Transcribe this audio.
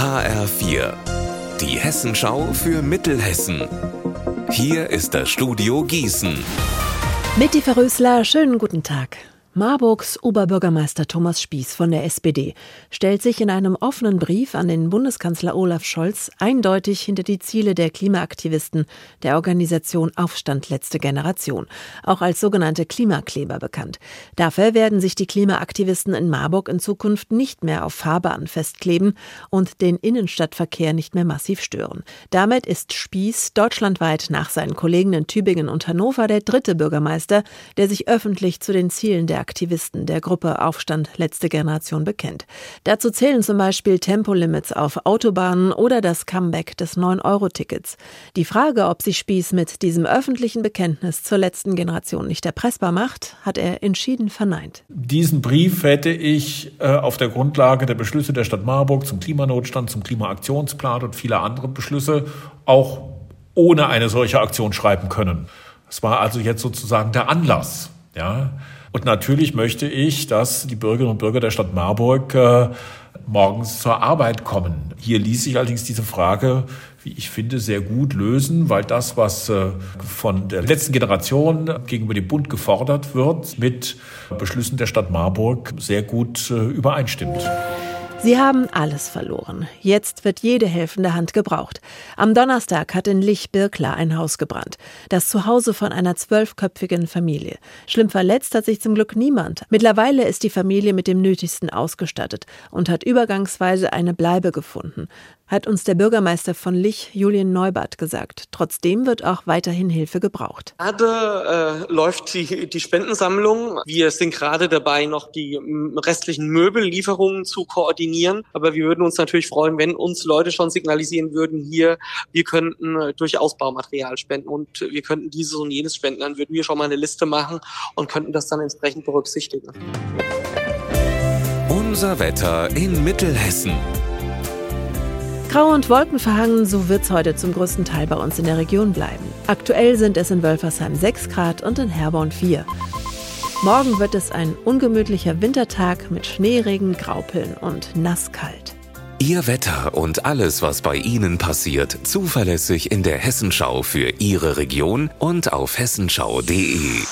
HR4, die Hessenschau für Mittelhessen. Hier ist das Studio Gießen. Mitty Verrösler, schönen guten Tag. Marburgs Oberbürgermeister Thomas Spieß von der SPD stellt sich in einem offenen Brief an den Bundeskanzler Olaf Scholz eindeutig hinter die Ziele der Klimaaktivisten der Organisation Aufstand Letzte Generation, auch als sogenannte Klimakleber bekannt. Dafür werden sich die Klimaaktivisten in Marburg in Zukunft nicht mehr auf Fahrbahnen festkleben und den Innenstadtverkehr nicht mehr massiv stören. Damit ist Spieß deutschlandweit nach seinen Kollegen in Tübingen und Hannover der dritte Bürgermeister, der sich öffentlich zu den Zielen der Aktivisten der Gruppe Aufstand Letzte Generation bekennt. Dazu zählen zum Beispiel Tempolimits auf Autobahnen oder das Comeback des 9-Euro-Tickets. Die Frage, ob sich Spieß mit diesem öffentlichen Bekenntnis zur letzten Generation nicht erpressbar macht, hat er entschieden verneint. Diesen Brief hätte ich äh, auf der Grundlage der Beschlüsse der Stadt Marburg zum Klimanotstand, zum Klimaaktionsplan und vieler andere Beschlüsse auch ohne eine solche Aktion schreiben können. Es war also jetzt sozusagen der Anlass. Ja, und natürlich möchte ich, dass die Bürgerinnen und Bürger der Stadt Marburg äh, morgens zur Arbeit kommen. Hier ließ sich allerdings diese Frage, wie ich finde, sehr gut lösen, weil das, was äh, von der letzten Generation gegenüber dem Bund gefordert wird, mit Beschlüssen der Stadt Marburg sehr gut äh, übereinstimmt. Sie haben alles verloren. Jetzt wird jede helfende Hand gebraucht. Am Donnerstag hat in Lich-Birkla ein Haus gebrannt. Das Zuhause von einer zwölfköpfigen Familie. Schlimm verletzt hat sich zum Glück niemand. Mittlerweile ist die Familie mit dem Nötigsten ausgestattet und hat übergangsweise eine Bleibe gefunden hat uns der Bürgermeister von Lich, Julian Neubart, gesagt. Trotzdem wird auch weiterhin Hilfe gebraucht. Gerade äh, läuft die, die Spendensammlung. Wir sind gerade dabei, noch die restlichen Möbellieferungen zu koordinieren. Aber wir würden uns natürlich freuen, wenn uns Leute schon signalisieren würden, hier, wir könnten äh, durchaus Baumaterial spenden und wir könnten dieses und jenes spenden. Dann würden wir schon mal eine Liste machen und könnten das dann entsprechend berücksichtigen. Unser Wetter in Mittelhessen. Grau und wolkenverhangen, so wird es heute zum größten Teil bei uns in der Region bleiben. Aktuell sind es in Wölfersheim 6 Grad und in Herborn 4. Morgen wird es ein ungemütlicher Wintertag mit Schneeregen, Graupeln und nasskalt. Ihr Wetter und alles, was bei Ihnen passiert, zuverlässig in der Hessenschau für Ihre Region und auf hessenschau.de.